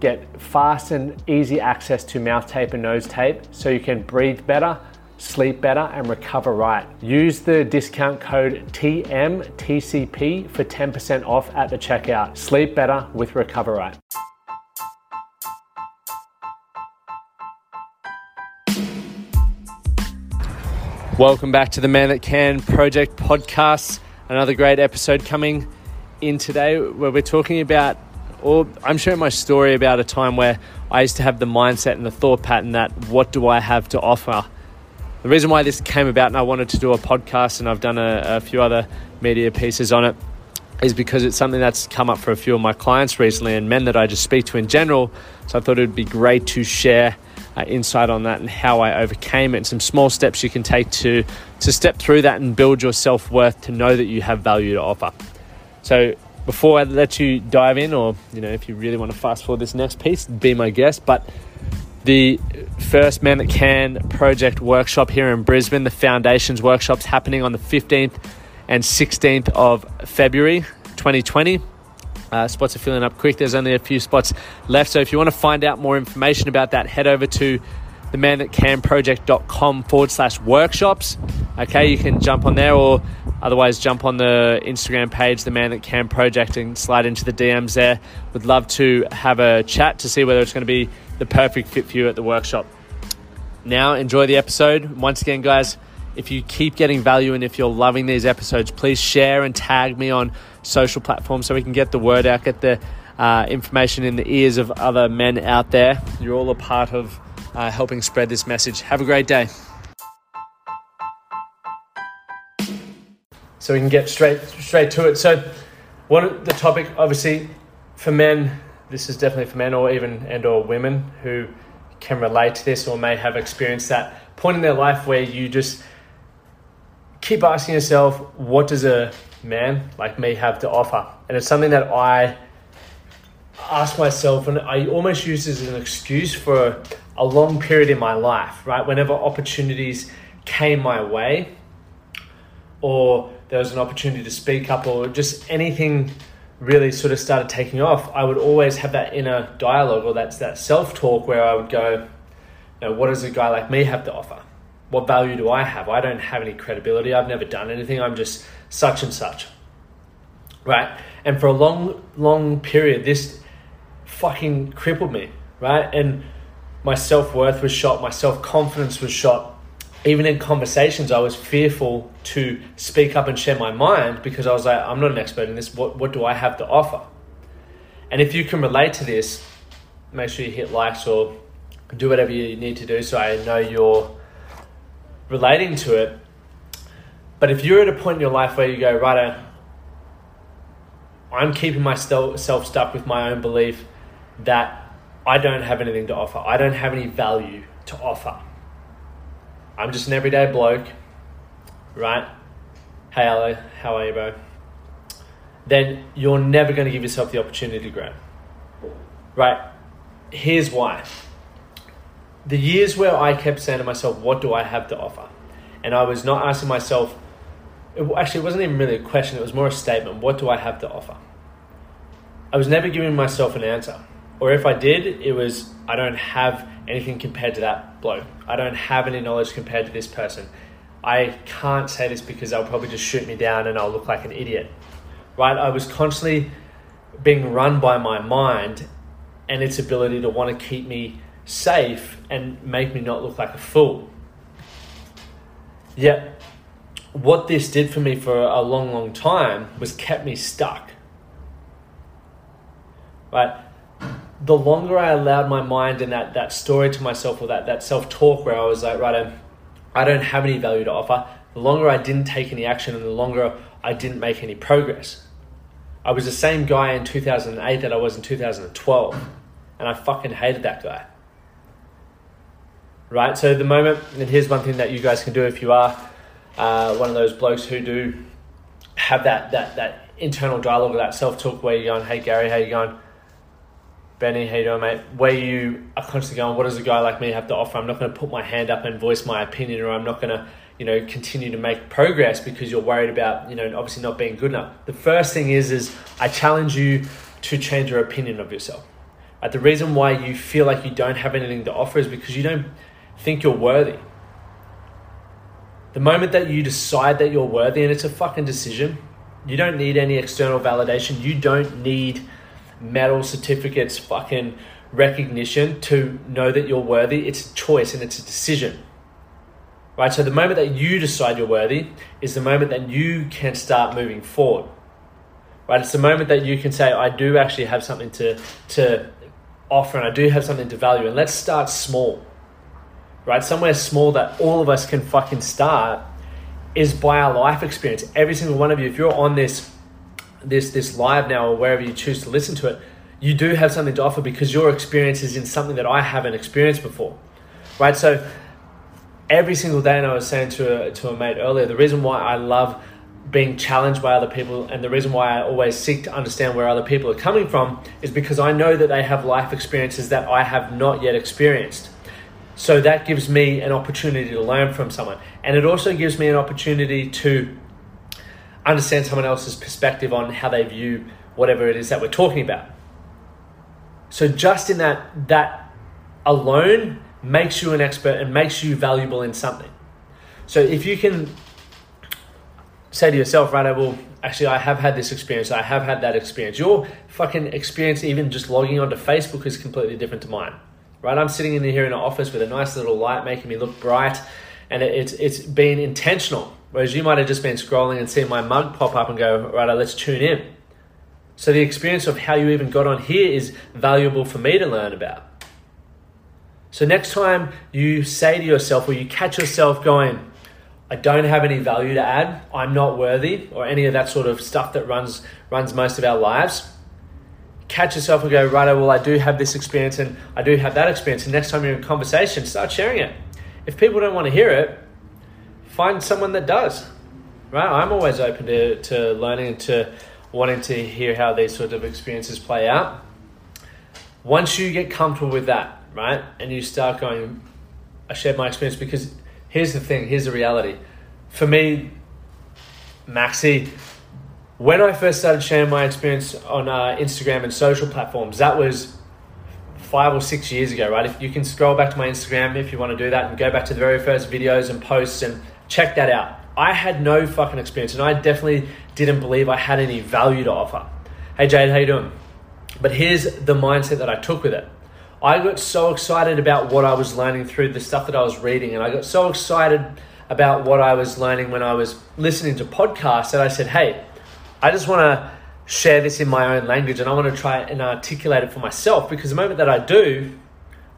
get fast and easy access to mouth tape and nose tape so you can breathe better, sleep better, and recover right. Use the discount code TMTCP for 10% off at the checkout. Sleep better with Recover Right. Welcome back to the Man That Can Project podcast. Another great episode coming in today where we're talking about or I'm sharing my story about a time where I used to have the mindset and the thought pattern that what do I have to offer? The reason why this came about and I wanted to do a podcast and I've done a, a few other media pieces on it is because it's something that's come up for a few of my clients recently and men that I just speak to in general. So I thought it would be great to share uh, insight on that and how I overcame it and some small steps you can take to to step through that and build your self worth to know that you have value to offer. So before I let you dive in, or you know, if you really want to fast forward this next piece, be my guest. But the first Man That Can project workshop here in Brisbane, the Foundations workshop's happening on the 15th and 16th of February 2020. Uh, spots are filling up quick. There's only a few spots left. So if you want to find out more information about that, head over to the man that can project.com forward slash workshops. Okay, you can jump on there or Otherwise, jump on the Instagram page, the Man That Can Project, and slide into the DMs there. Would love to have a chat to see whether it's going to be the perfect fit for you at the workshop. Now, enjoy the episode. Once again, guys, if you keep getting value and if you're loving these episodes, please share and tag me on social platforms so we can get the word out, get the uh, information in the ears of other men out there. You're all a part of uh, helping spread this message. Have a great day. So we can get straight straight to it. So, one the topic, obviously, for men, this is definitely for men or even and or women who can relate to this or may have experienced that point in their life where you just keep asking yourself, what does a man like me have to offer? And it's something that I ask myself, and I almost use as an excuse for a long period in my life, right? Whenever opportunities came my way, or there was an opportunity to speak up or just anything really sort of started taking off, I would always have that inner dialogue or that's that self talk where I would go, you know, what does a guy like me have to offer? What value do I have? I don't have any credibility. I've never done anything. I'm just such and such. Right? And for a long, long period, this fucking crippled me. Right? And my self worth was shot, my self confidence was shot even in conversations, I was fearful to speak up and share my mind because I was like, I'm not an expert in this. What, what do I have to offer? And if you can relate to this, make sure you hit likes or do whatever you need to do so I know you're relating to it. But if you're at a point in your life where you go, right, I'm keeping myself stuck with my own belief that I don't have anything to offer, I don't have any value to offer I'm just an everyday bloke, right? Hey, hello, how are you, bro? Then you're never going to give yourself the opportunity to grow, right? Here's why. The years where I kept saying to myself, what do I have to offer? And I was not asking myself, it, actually, it wasn't even really a question, it was more a statement. What do I have to offer? I was never giving myself an answer. Or if I did, it was, I don't have anything compared to that bloke. I don't have any knowledge compared to this person. I can't say this because they'll probably just shoot me down and I'll look like an idiot. Right? I was constantly being run by my mind and its ability to want to keep me safe and make me not look like a fool. Yet, what this did for me for a long, long time was kept me stuck. Right? The longer I allowed my mind and that, that story to myself or that, that self talk where I was like, right, I'm, I don't have any value to offer, the longer I didn't take any action and the longer I didn't make any progress. I was the same guy in 2008 that I was in 2012, and I fucking hated that guy. Right? So, the moment, and here's one thing that you guys can do if you are uh, one of those blokes who do have that, that, that internal dialogue or that self talk where you're going, hey, Gary, how you going? Benny, how you doing, mate? Where you are constantly going, what does a guy like me have to offer? I'm not going to put my hand up and voice my opinion, or I'm not going to, you know, continue to make progress because you're worried about, you know, obviously not being good enough. The first thing is, is I challenge you to change your opinion of yourself. Right? The reason why you feel like you don't have anything to offer is because you don't think you're worthy. The moment that you decide that you're worthy, and it's a fucking decision, you don't need any external validation. You don't need medal certificates, fucking recognition to know that you're worthy. It's a choice and it's a decision. Right? So the moment that you decide you're worthy is the moment that you can start moving forward. Right? It's the moment that you can say, I do actually have something to to offer and I do have something to value. And let's start small. Right? Somewhere small that all of us can fucking start is by our life experience. Every single one of you, if you're on this this this live now or wherever you choose to listen to it, you do have something to offer because your experience is in something that I haven't experienced before, right? So every single day, and I was saying to a, to a mate earlier, the reason why I love being challenged by other people and the reason why I always seek to understand where other people are coming from is because I know that they have life experiences that I have not yet experienced. So that gives me an opportunity to learn from someone. And it also gives me an opportunity to understand someone else's perspective on how they view whatever it is that we're talking about. So just in that that alone makes you an expert and makes you valuable in something. So if you can say to yourself, right, well, actually I have had this experience, I have had that experience. Your fucking experience even just logging onto Facebook is completely different to mine. Right? I'm sitting in here in an office with a nice little light making me look bright and it's it's been intentional Whereas you might have just been scrolling and seen my mug pop up and go, right, let's tune in. So the experience of how you even got on here is valuable for me to learn about. So next time you say to yourself or you catch yourself going, I don't have any value to add, I'm not worthy, or any of that sort of stuff that runs runs most of our lives, catch yourself and go, right, well, I do have this experience and I do have that experience. And next time you're in conversation, start sharing it. If people don't want to hear it, find someone that does. Right? I'm always open to, to learning and to wanting to hear how these sort of experiences play out. Once you get comfortable with that, right, and you start going, I shared my experience because here's the thing, here's the reality. For me, Maxi, when I first started sharing my experience on uh, Instagram and social platforms, that was five or six years ago, right? If you can scroll back to my Instagram if you want to do that and go back to the very first videos and posts and check that out. I had no fucking experience and I definitely didn't believe I had any value to offer. Hey Jade, how you doing? But here's the mindset that I took with it. I got so excited about what I was learning through the stuff that I was reading, and I got so excited about what I was learning when I was listening to podcasts that I said, hey, I just want to share this in my own language and I want to try and articulate it for myself because the moment that I do,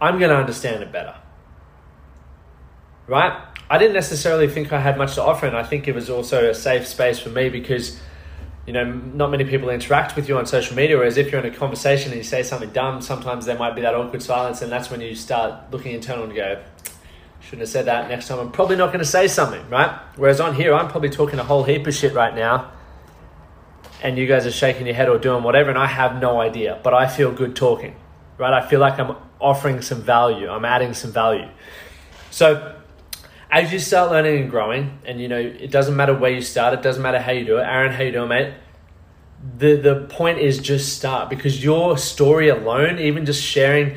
I'm going to understand it better. Right? I didn't necessarily think I had much to offer, and I think it was also a safe space for me because, you know, not many people interact with you on social media. Whereas if you're in a conversation and you say something dumb, sometimes there might be that awkward silence, and that's when you start looking internal and go, shouldn't have said that. Next time, I'm probably not going to say something, right? Whereas on here, I'm probably talking a whole heap of shit right now, and you guys are shaking your head or doing whatever, and I have no idea, but I feel good talking, right? I feel like I'm offering some value, I'm adding some value. So as you start learning and growing, and you know, it doesn't matter where you start, it doesn't matter how you do it. Aaron, how you doing, mate? The the point is just start because your story alone, even just sharing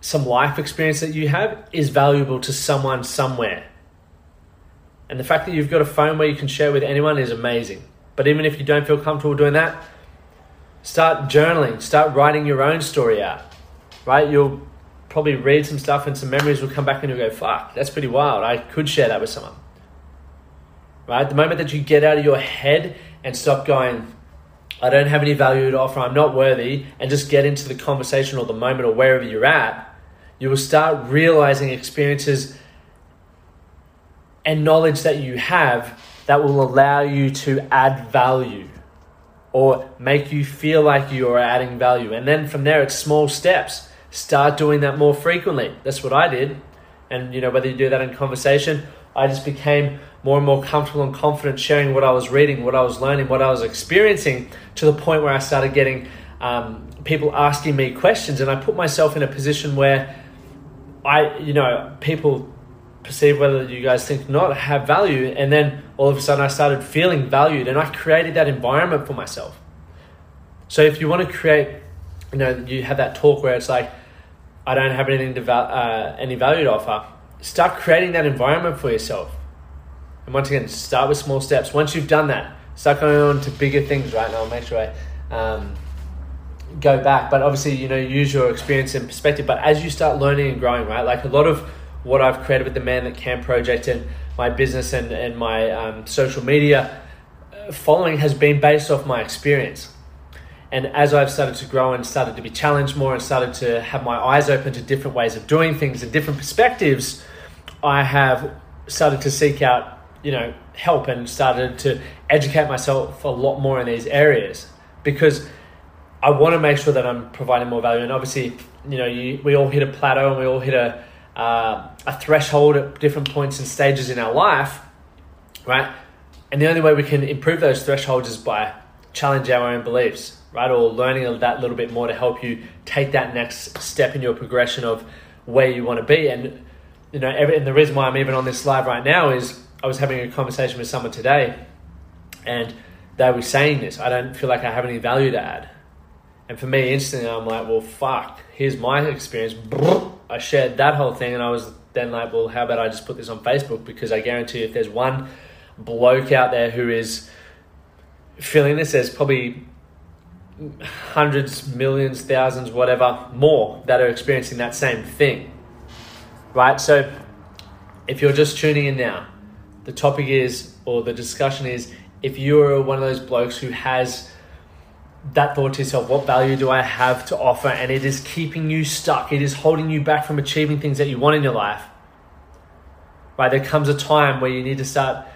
some life experience that you have, is valuable to someone somewhere. And the fact that you've got a phone where you can share with anyone is amazing. But even if you don't feel comfortable doing that, start journaling, start writing your own story out. Right? You'll probably read some stuff and some memories will come back and you'll go, fuck, that's pretty wild. I could share that with someone. Right? The moment that you get out of your head and stop going, I don't have any value to offer, I'm not worthy, and just get into the conversation or the moment or wherever you're at, you will start realizing experiences and knowledge that you have that will allow you to add value or make you feel like you are adding value. And then from there, it's small steps. Start doing that more frequently. That's what I did. And you know, whether you do that in conversation, I just became more and more comfortable and confident sharing what I was reading, what I was learning, what I was experiencing to the point where I started getting um, people asking me questions. And I put myself in a position where I, you know, people perceive whether you guys think not have value and then all of a sudden i started feeling valued and i created that environment for myself so if you want to create you know you have that talk where it's like i don't have anything to val- uh, any value to offer. Start creating that environment for yourself. And once again start with small steps. Once you've done that start going on to bigger things right? Now make sure i um, go back. But obviously you know use your experience and perspective. But as you start learning and growing right like a lot of what I've created with the Man That Can project and my business and, and my um, social media uh, following has been based off my experience. And as I've started to grow and started to be challenged more and started to have my eyes open to different ways of doing things and different perspectives, I have started to seek out, you know, help and started to educate myself a lot more in these areas because I want to make sure that I'm providing more value. And obviously, you know, you, we all hit a plateau and we all hit a, uh, a threshold at different points and stages in our life, right? And the only way we can improve those thresholds is by challenge our own beliefs, right? Or learning that little bit more to help you take that next step in your progression of where you want to be. And you know, every, and the reason why I'm even on this live right now is I was having a conversation with someone today, and they were saying this. I don't feel like I have any value to add. And for me, instantly, I'm like, well, fuck. Here's my experience. I shared that whole thing, and I was then like, well, how about I just put this on Facebook? Because I guarantee if there's one bloke out there who is feeling this, there's probably hundreds, millions, thousands, whatever more that are experiencing that same thing. Right? So if you're just tuning in now, the topic is, or the discussion is, if you're one of those blokes who has that thought to yourself, what value do I have to offer? And it is keeping you stuck. It is holding you back from achieving things that you want in your life. Right? There comes a time where you need to start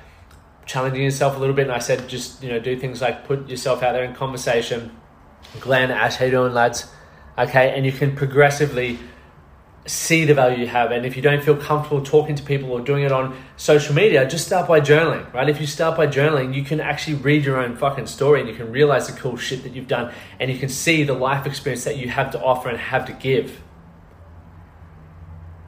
challenging yourself a little bit. And I said, just, you know, do things like put yourself out there in conversation. Glenn, Ash, how you doing, lads? Okay. And you can progressively see the value you have. And if you don't feel comfortable talking to people or doing it on social media, just start by journaling, right? If you start by journaling, you can actually read your own fucking story and you can realize the cool shit that you've done and you can see the life experience that you have to offer and have to give.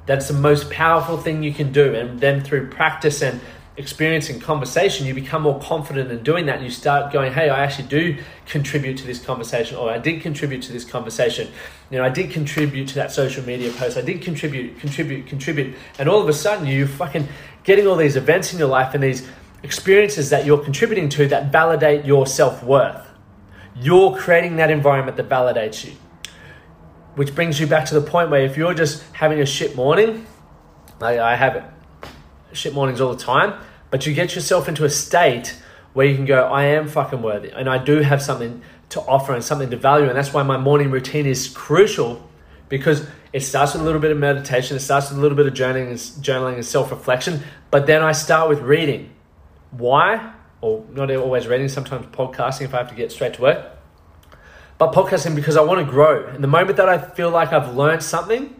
That's the most powerful thing you can do. And then through practice and experience and conversation, you become more confident in doing that. And you start going, hey, I actually do contribute to this conversation, or I did contribute to this conversation. You know, I did contribute to that social media post. I did contribute, contribute, contribute. And all of a sudden, you fucking getting all these events in your life and these experiences that you're contributing to that validate your self worth. You're creating that environment that validates you. Which brings you back to the point where if you're just having a shit morning, like I have it, shit mornings all the time, but you get yourself into a state where you can go, I am fucking worthy and I do have something to offer and something to value. And that's why my morning routine is crucial because it starts with a little bit of meditation, it starts with a little bit of journaling and, journaling and self reflection, but then I start with reading. Why? Or not always reading, sometimes podcasting if I have to get straight to work. But podcasting because I want to grow. And the moment that I feel like I've learned something,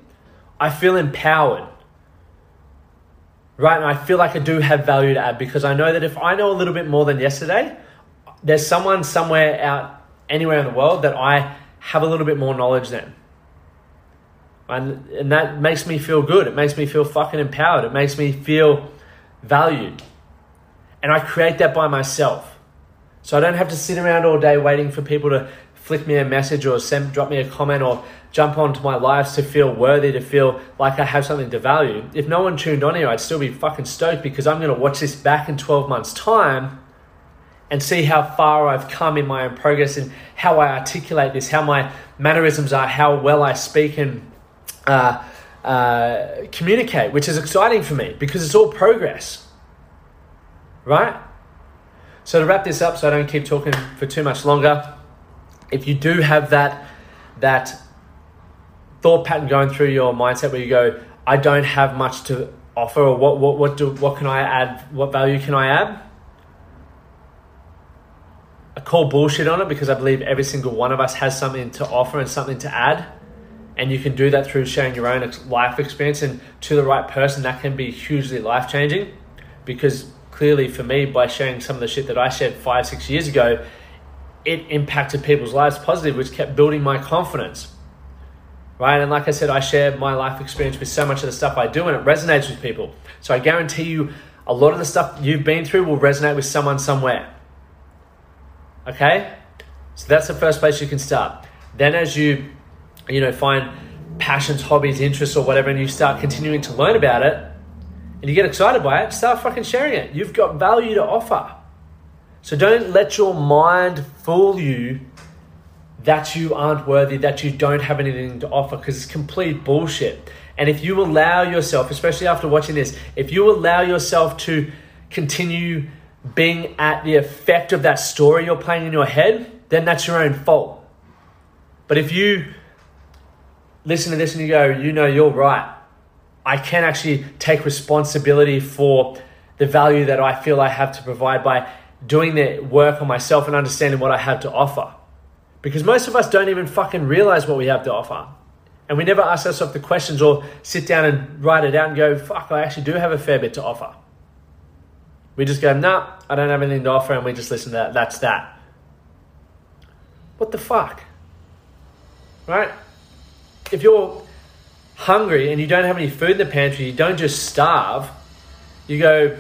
I feel empowered right? And I feel like I do have value to add because I know that if I know a little bit more than yesterday, there's someone somewhere out anywhere in the world that I have a little bit more knowledge than. And, and that makes me feel good. It makes me feel fucking empowered. It makes me feel valued. And I create that by myself. So I don't have to sit around all day waiting for people to flick me a message or send drop me a comment or jump onto my lives to feel worthy, to feel like I have something to value. If no one tuned on here, I'd still be fucking stoked because I'm going to watch this back in 12 months' time and see how far I've come in my own progress and how I articulate this, how my mannerisms are, how well I speak and uh, uh, communicate, which is exciting for me because it's all progress, right? So, to wrap this up, so I don't keep talking for too much longer, if you do have that that thought pattern going through your mindset where you go, I don't have much to offer or what what what do what can I add? What value can I add? I call bullshit on it because I believe every single one of us has something to offer and something to add. And you can do that through sharing your own life experience and to the right person, that can be hugely life changing. Because clearly, for me, by sharing some of the shit that I shared five, six years ago, it impacted people's lives positively, which kept building my confidence. Right? And like I said, I share my life experience with so much of the stuff I do, and it resonates with people. So I guarantee you, a lot of the stuff you've been through will resonate with someone somewhere. Okay? So that's the first place you can start. Then as you, you know, find passions, hobbies, interests, or whatever, and you start continuing to learn about it, and you get excited by it, start fucking sharing it. You've got value to offer. So don't let your mind fool you that you aren't worthy, that you don't have anything to offer, because it's complete bullshit. And if you allow yourself, especially after watching this, if you allow yourself to continue being at the effect of that story you're playing in your head, then that's your own fault. But if you listen to this and you go, you know, you're right, I can actually take responsibility for the value that I feel I have to provide by doing the work on myself and understanding what I have to offer. Because most of us don't even fucking realize what we have to offer. And we never ask ourselves the questions or sit down and write it out and go, fuck, I actually do have a fair bit to offer. We just go, nah, I don't have anything to offer, and we just listen to that. That's that. What the fuck? Right? If you're hungry and you don't have any food in the pantry, you don't just starve. You go,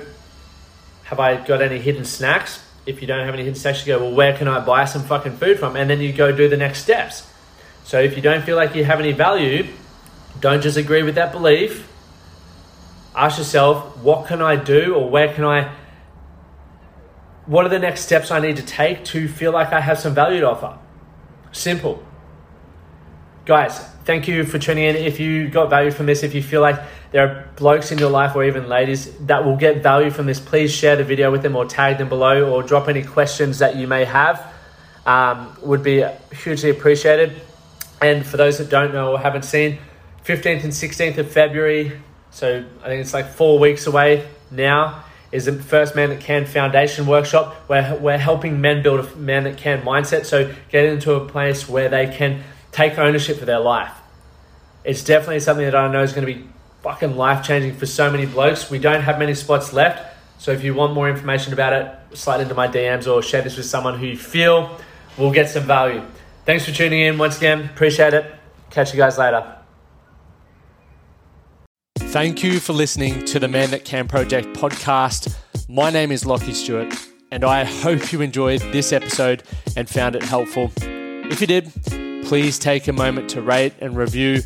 have I got any hidden snacks? If you don't have any hidden snacks, you go, well, where can I buy some fucking food from? And then you go do the next steps. So if you don't feel like you have any value, don't just agree with that belief. Ask yourself, what can I do or where can I what are the next steps I need to take to feel like I have some value to offer? Simple. Guys, thank you for tuning in. If you got value from this, if you feel like there are blokes in your life or even ladies that will get value from this, please share the video with them or tag them below or drop any questions that you may have. Um, would be hugely appreciated. And for those that don't know or haven't seen, 15th and 16th of February, so I think it's like four weeks away now is the First Man That Can Foundation workshop where we're helping men build a man that can mindset. So get into a place where they can take ownership for their life. It's definitely something that I know is going to be fucking life changing for so many blokes. We don't have many spots left. So if you want more information about it, slide into my DMs or share this with someone who you feel will get some value. Thanks for tuning in once again. Appreciate it. Catch you guys later. Thank you for listening to the Man That Can Project podcast. My name is Lachie Stuart, and I hope you enjoyed this episode and found it helpful. If you did, please take a moment to rate and review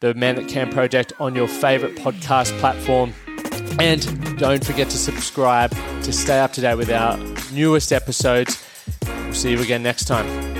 the Man That Can Project on your favorite podcast platform. And don't forget to subscribe to stay up to date with our newest episodes. We'll see you again next time.